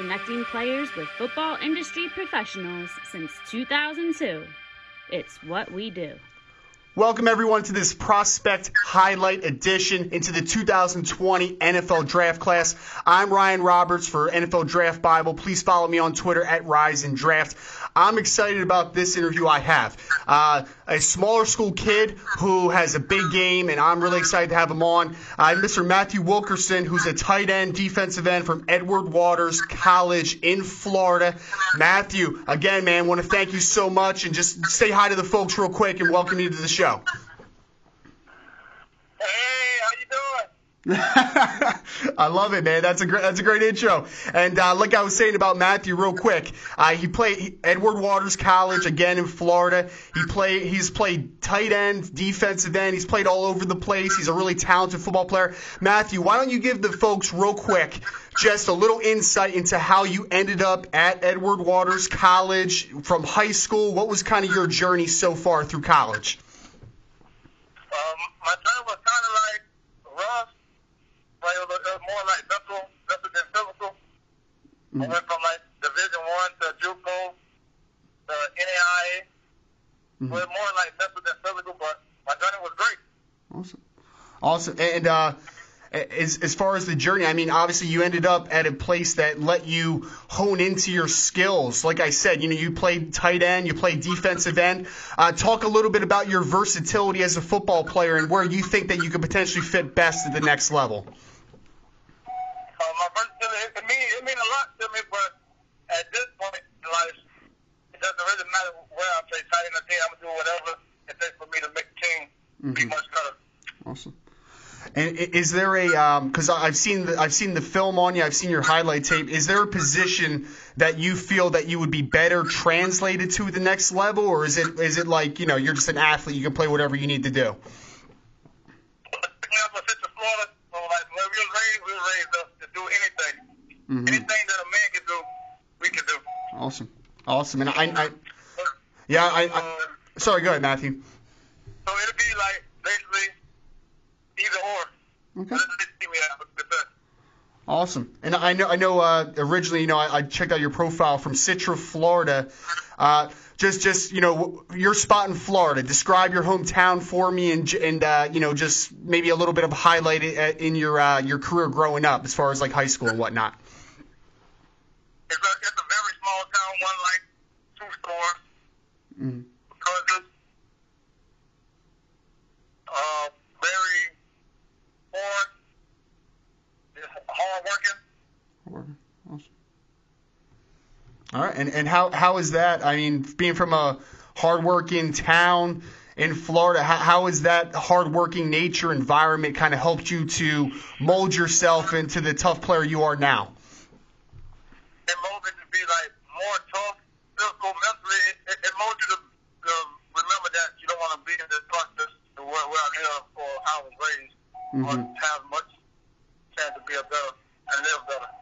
connecting players with football industry professionals since 2002. It's what we do. Welcome everyone to this prospect highlight edition into the 2020 NFL draft class. I'm Ryan Roberts for NFL Draft Bible. Please follow me on Twitter at Rise and Draft. I'm excited about this interview I have. Uh, a smaller school kid who has a big game, and I'm really excited to have him on. Uh, Mr. Matthew Wilkerson, who's a tight end, defensive end from Edward Waters College in Florida. Matthew, again, man, want to thank you so much, and just say hi to the folks real quick and welcome you to the show. Hey, how you doing? I love it, man. That's a great that's a great intro. And uh, like I was saying about Matthew, real quick, uh, he played Edward Waters College again in Florida. He played he's played tight end, defensive end. He's played all over the place. He's a really talented football player. Matthew, why don't you give the folks real quick just a little insight into how you ended up at Edward Waters College from high school? What was kind of your journey so far through college? Um, my time was kind of like rough, but it was, more like mental, mental than physical. Mm-hmm. I went from like Division One to JUCO to NAIA. It was more like mental than physical, but my journey was great. Awesome. Awesome. And uh, as, as far as the journey, I mean, obviously you ended up at a place that let you hone into your skills. Like I said, you know, you played tight end, you played defensive end. Uh, talk a little bit about your versatility as a football player and where you think that you could potentially fit best at the next level. Uh, my versatility, it, mean it mean a lot to me, but at this point in life, it doesn't really matter where I play tight end or team. I'm gonna do whatever it takes for me to make the team be much. And is there a because I've seen the, I've seen the film on you, I've seen your highlight tape. Is there a position that you feel that you would be better translated to the next level, or is it is it like you know you're just an athlete, you can play whatever you need to do? Yeah, but Central Florida, so like when we was raised, we was raised up to do anything. That a man can do, we can do. Awesome, awesome. And I, I yeah, I, I Um, sorry, go ahead, Matthew. so it'll be like basically either or. Okay. This is the team we have, the best. Awesome. And I know, I know. Uh, originally, you know, I, I checked out your profile from Citra, Florida. Uh, just, just, you know, your spot in Florida. Describe your hometown for me, and, and uh, you know, just maybe a little bit of a highlight in your uh, your career growing up, as far as like high school and whatnot. It's a, it's a very small town, one like two stores. Mm-hmm. Cousins. Uh, very poor. Just hard working. Awesome. All right, and and how how is that? I mean, being from a hardworking town in Florida, how, how has that hardworking nature environment kind of helped you to mold yourself into the tough player you are now? It molded to be like more tough, physical, mentally. It, it, molded you to, to remember that you don't want to be in this process where, where I live or how I was raised, mm-hmm. or have much chance to be a better and live better.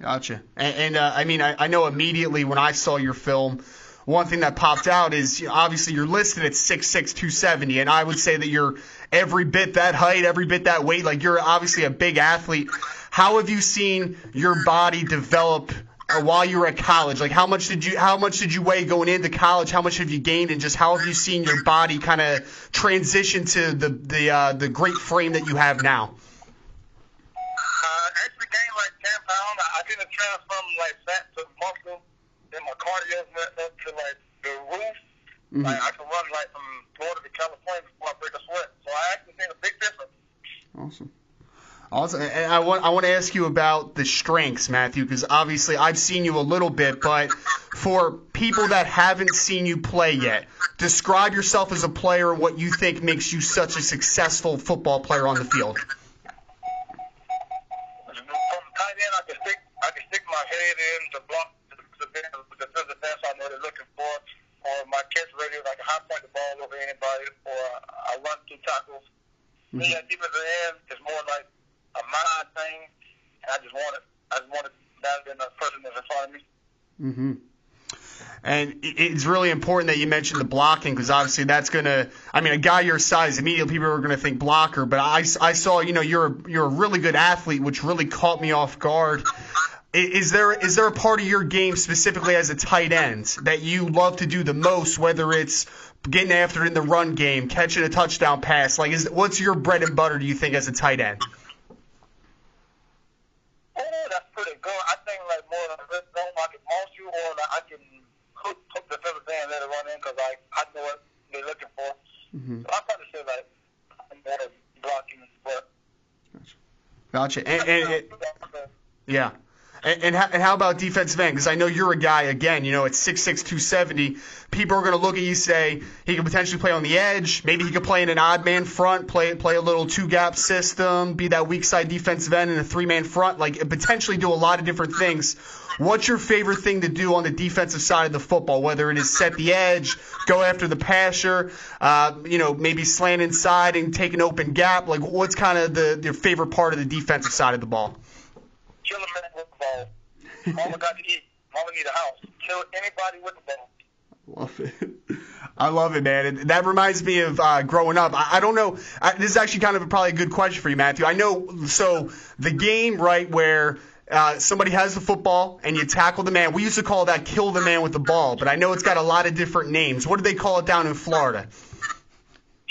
Gotcha. And, and uh, I mean, I, I know immediately when I saw your film, one thing that popped out is you know, obviously you're listed at 6'6", 270, and I would say that you're every bit that height, every bit that weight. Like you're obviously a big athlete. How have you seen your body develop uh, while you were at college? Like how much did you how much did you weigh going into college? How much have you gained, and just how have you seen your body kind of transition to the the uh, the great frame that you have now? Gained like 10 pounds. I, I didn't transform like fat to muscle. Then my cardio went up to like the roof. Mm-hmm. Like I could run like from Florida to California before I break a sweat. So I actually seen a big difference. Awesome. Also, and I want I want to ask you about the strengths, Matthew, because obviously I've seen you a little bit, but for people that haven't seen you play yet, describe yourself as a player and what you think makes you such a successful football player on the field. My in to block the, the, the defensive pass I know they're looking for, or my catch radio, I can high point the ball over anybody, or uh, I run through tackles. Mm-hmm. Me at defensive end is more like a mind thing, and I just want it. I just want it better than the person that's in front of me. Mm-hmm. And it's really important that you mentioned the blocking because obviously that's gonna. I mean, a guy your size, immediately people are gonna think blocker. But I, I saw, you know, you're a, you're a really good athlete, which really caught me off guard. Is there is there a part of your game specifically as a tight end that you love to do the most, whether it's getting after it in the run game, catching a touchdown pass? Like, is what's your bread and butter? Do you think as a tight end? Oh, that's pretty good. I think like more like red zone, I can mouse you, or like I can hook, hook the defensive end and let it run in because I I know what they're looking for. Mm-hmm. So I probably say like I'm more blocking, but Gotcha. And, and, and Yeah. And, and, how, and how about defensive end? Because I know you're a guy, again, you know, at 6'6", 270. People are going to look at you say he could potentially play on the edge. Maybe he could play in an odd man front, play play a little two gap system, be that weak side defensive end in a three man front, like potentially do a lot of different things. What's your favorite thing to do on the defensive side of the football? Whether it is set the edge, go after the passer, uh, you know, maybe slant inside and take an open gap. Like, what's kind of the your favorite part of the defensive side of the ball? Kill a man with the ball. Mama got to eat. Mama need a house. Kill anybody with the ball. Love it. I love it, man. And that reminds me of uh, growing up. I, I don't know. I, this is actually kind of a, probably a good question for you, Matthew. I know. So the game, right, where uh, somebody has the football and you tackle the man. We used to call that kill the man with the ball, but I know it's got a lot of different names. What do they call it down in Florida?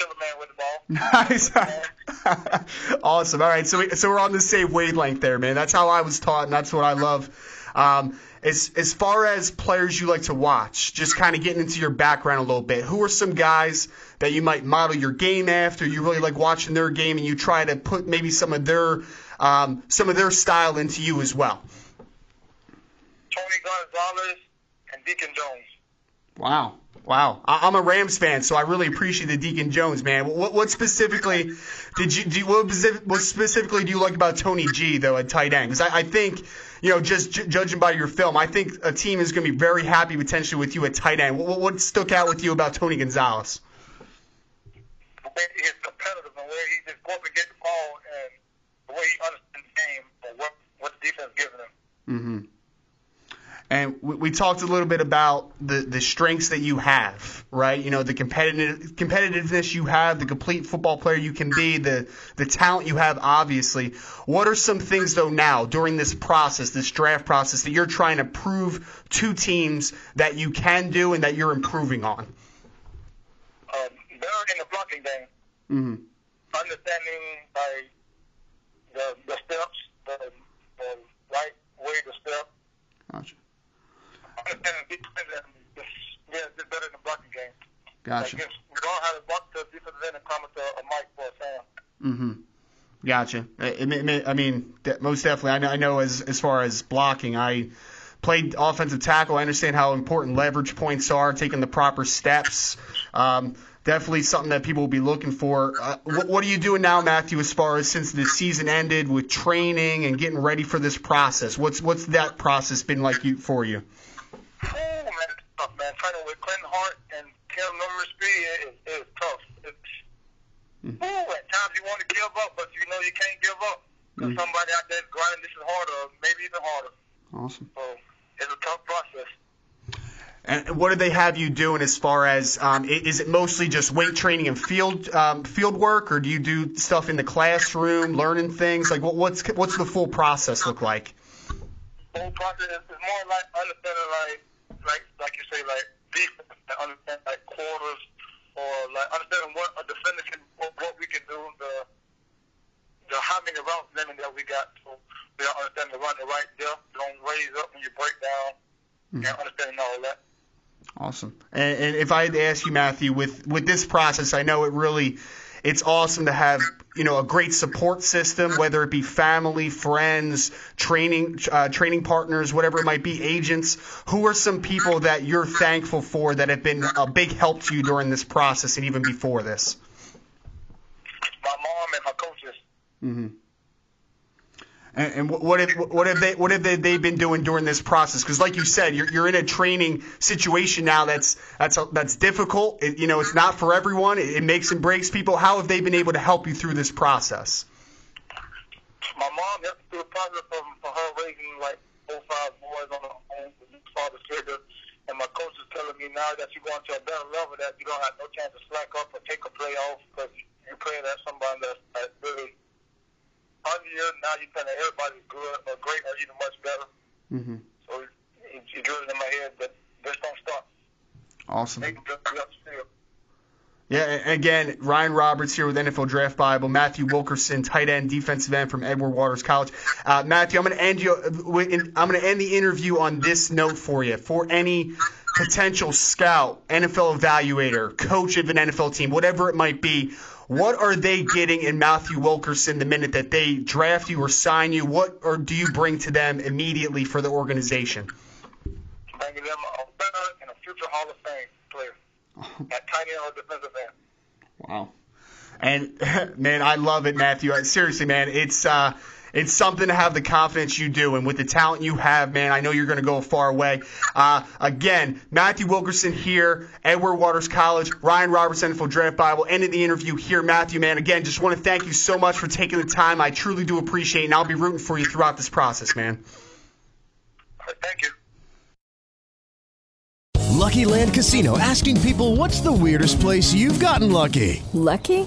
Kill a man with the ball. Nice. awesome. All right, so we, so we're on the same wavelength there, man. That's how I was taught, and that's what I love. Um, as as far as players you like to watch, just kind of getting into your background a little bit. Who are some guys that you might model your game after? You really like watching their game, and you try to put maybe some of their um, some of their style into you as well. Tony Gonzalez and Deacon Jones. Wow. Wow, I- I'm a Rams fan, so I really appreciate the Deacon Jones, man. What, what specifically did you do? What, what specifically do you like about Tony G though at tight end? Because I, I think, you know, just ju- judging by your film, I think a team is going to be very happy potentially with you at tight end. What, what stuck out with you about Tony Gonzalez? The way he competitive and where he just goes and get the ball and the way he understands the game and what, what the defense is giving him. Mm-hmm. And we, we talked a little bit about the, the strengths that you have, right? You know, the competitive competitiveness you have, the complete football player you can be, the the talent you have, obviously. What are some things though now during this process, this draft process, that you're trying to prove to teams that you can do and that you're improving on? Um, better in the blocking game. Mm-hmm. understanding the the steps, the, the right way to step, Gotcha. understanding defense and just, yeah, just better in the blocking game. Gotcha. Learn how to block defensive end and come to a mic for a. Mm-hmm. Gotcha. I, I- mean, most definitely. I know, I know as as far as blocking, I played offensive tackle. I understand how important leverage points are, taking the proper steps. Um, definitely something that people will be looking for. Uh, what, what are you doing now, Matthew? As far as since the season ended, with training and getting ready for this process, what's what's that process been like you for you man, it's tough, man. Training with Clinton Hart and Tim Nummersby is, is tough. It's, Mm. ooh, at times you want to give up, but you know you can't give up. There's somebody out there grinding this is harder, maybe even harder. Awesome. So it's a tough process. And what do they have you doing as far as um, is it mostly just weight training and field um, field work, or do you do stuff in the classroom, learning things? Like what, what's what's the full process look like? whole process is more like understanding like like like you say like defense and understand like quarters or like understanding what a defender can what, what we can do the the how many routes running that we got so we understand the run the right depth don't raise up when you break down mm-hmm. and understanding all that. Awesome. And, and if I had to ask you, Matthew, with with this process, I know it really, it's awesome to have you know a great support system, whether it be family, friends, training uh, training partners, whatever it might be, agents. Who are some people that you're thankful for that have been a big help to you during this process and even before this? My mom and my coaches. Mm-hmm. And, and what have what have they what have they, they been doing during this process? Because like you said, you're you're in a training situation now that's that's that's difficult. It, you know, it's not for everyone. It, it makes and breaks people. How have they been able to help you through this process? My mom helped me through the process from for her raising like four five boys on her own, father figure. And my coach is telling me now that you're going to a better level that you don't have no chance to slack up or take a play off because you're playing at somebody that's, that's really under you. Now you're telling everybody's good or great or even much better. Mm-hmm. So it, it drills in my head that this don't stop. Awesome. They can just up still. Yeah, again, Ryan Roberts here with NFL Draft Bible. Matthew Wilkerson, tight end, defensive end from Edward Waters College. Uh, Matthew, I'm going to end you. I'm going to end the interview on this note for you. For any potential scout, NFL evaluator, coach of an NFL team, whatever it might be, what are they getting in Matthew Wilkerson the minute that they draft you or sign you? What or do you bring to them immediately for the organization? Bringing them a better and a future Hall of Fame player at tight end or defensive end. Wow. And man, I love it, Matthew. Seriously, man, it's uh, it's something to have the confidence you do, and with the talent you have, man, I know you're going to go a far away. Uh, again, Matthew Wilkerson here, Edward Waters College, Ryan Robertson for Draft Bible, ended the interview here, Matthew. Man, again, just want to thank you so much for taking the time. I truly do appreciate, it, and I'll be rooting for you throughout this process, man. All right, thank you. Lucky Land Casino asking people what's the weirdest place you've gotten lucky? Lucky?